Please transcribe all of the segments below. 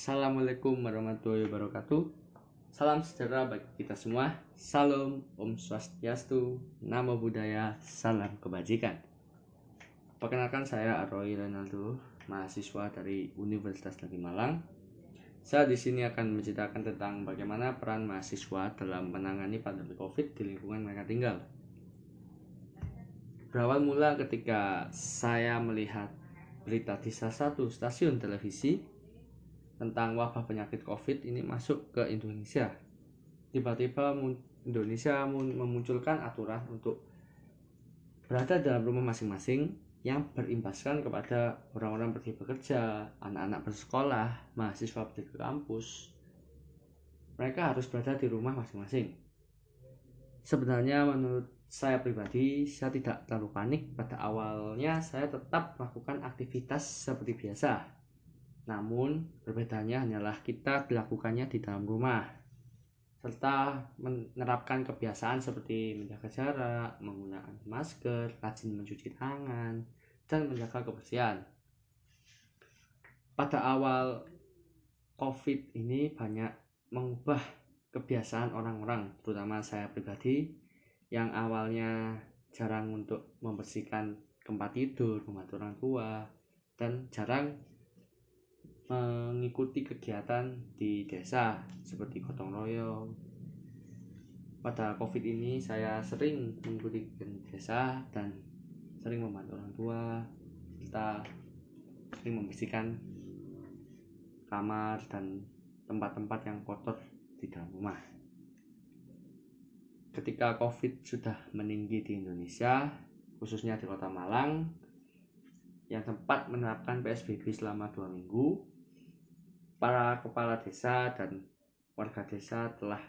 Assalamualaikum warahmatullahi wabarakatuh. Salam sejahtera bagi kita semua. Salam Om Swastiastu, Namo Buddhaya, Salam Kebajikan. Perkenalkan saya Aroy Renaldo, mahasiswa dari Universitas Negeri Malang. Saya di sini akan menceritakan tentang bagaimana peran mahasiswa dalam menangani pandemi COVID di lingkungan mereka tinggal. Berawal mula ketika saya melihat berita di salah satu stasiun televisi tentang wabah penyakit COVID ini masuk ke Indonesia. Tiba-tiba Indonesia memunculkan aturan untuk berada dalam rumah masing-masing yang berimbaskan kepada orang-orang pergi bekerja, anak-anak bersekolah, mahasiswa pergi ke kampus. Mereka harus berada di rumah masing-masing. Sebenarnya menurut saya pribadi, saya tidak terlalu panik. Pada awalnya saya tetap melakukan aktivitas seperti biasa namun, berbedanya hanyalah kita dilakukannya di dalam rumah, serta menerapkan kebiasaan seperti menjaga jarak, menggunakan masker, rajin mencuci tangan, dan menjaga kebersihan. Pada awal COVID ini banyak mengubah kebiasaan orang-orang, terutama saya pribadi yang awalnya jarang untuk membersihkan tempat tidur, membantu orang tua, dan jarang mengikuti kegiatan di desa seperti gotong royong. Pada COVID ini saya sering mengikuti kegiatan desa dan sering membantu orang tua kita sering membersihkan kamar dan tempat-tempat yang kotor di dalam rumah. Ketika COVID sudah meninggi di Indonesia, khususnya di Kota Malang, yang sempat menerapkan PSBB selama dua minggu, para kepala desa dan warga desa telah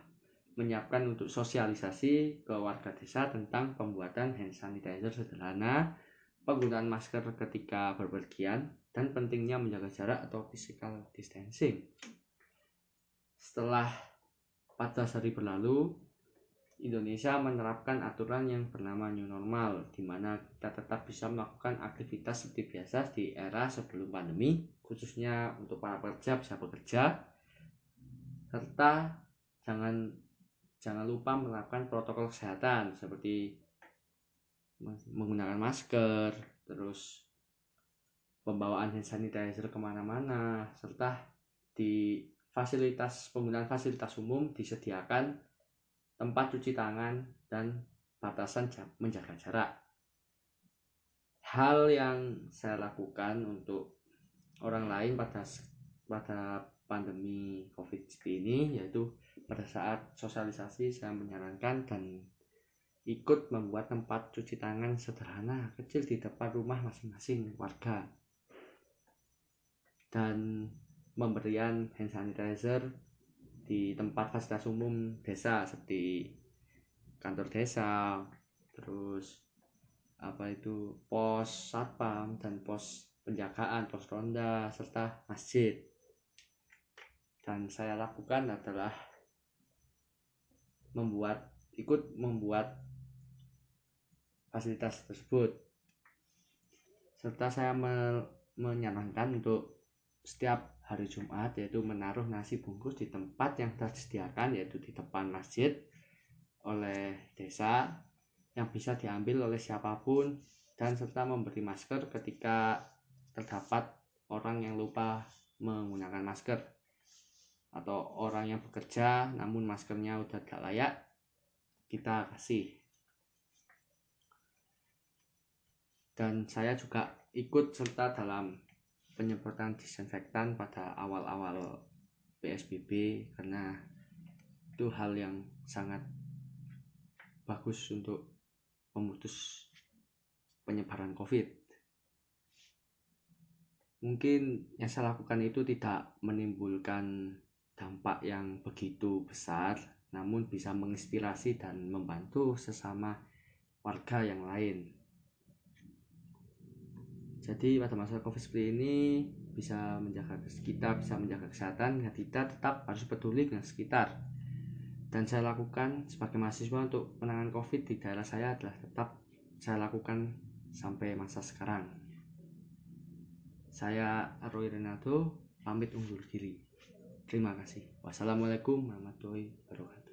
menyiapkan untuk sosialisasi ke warga desa tentang pembuatan hand sanitizer sederhana, penggunaan masker ketika berpergian, dan pentingnya menjaga jarak atau physical distancing. Setelah 14 hari berlalu, Indonesia menerapkan aturan yang bernama new normal, di mana kita tetap bisa melakukan aktivitas seperti biasa di era sebelum pandemi, khususnya untuk para pekerja bisa bekerja. Serta jangan jangan lupa menerapkan protokol kesehatan seperti menggunakan masker terus pembawaan hand sanitizer ke mana-mana serta di fasilitas penggunaan fasilitas umum disediakan tempat cuci tangan dan batasan menjaga jarak. Hal yang saya lakukan untuk orang lain pada pada pandemi covid ini yaitu pada saat sosialisasi saya menyarankan dan ikut membuat tempat cuci tangan sederhana kecil di depan rumah masing-masing warga. Dan pemberian hand sanitizer di tempat fasilitas umum desa seperti kantor desa terus apa itu pos satpam dan pos penjagaan pos ronda serta masjid. Dan saya lakukan adalah membuat ikut membuat fasilitas tersebut. Serta saya me, menyarankan untuk setiap hari Jumat yaitu menaruh nasi bungkus di tempat yang telah yaitu di depan masjid oleh desa yang bisa diambil oleh siapa pun dan serta memberi masker ketika terdapat orang yang lupa menggunakan masker atau orang yang bekerja namun maskernya udah gak layak kita kasih. Dan saya juga ikut serta dalam penyemprotan disinfektan pada awal-awal PSBB karena itu hal yang sangat bagus untuk memutus penyebaran COVID. Mungkin yang saya lakukan itu tidak menimbulkan dampak yang begitu besar namun bisa menginspirasi dan membantu sesama warga yang lain jadi pada masa covid seperti ini bisa menjaga kita bisa menjaga kesehatan ya kita tetap harus peduli dengan sekitar dan saya lakukan sebagai mahasiswa untuk penanganan covid di daerah saya adalah tetap saya lakukan sampai masa sekarang saya Roy Renato pamit undur diri. Terima kasih. Wassalamualaikum warahmatullahi wabarakatuh.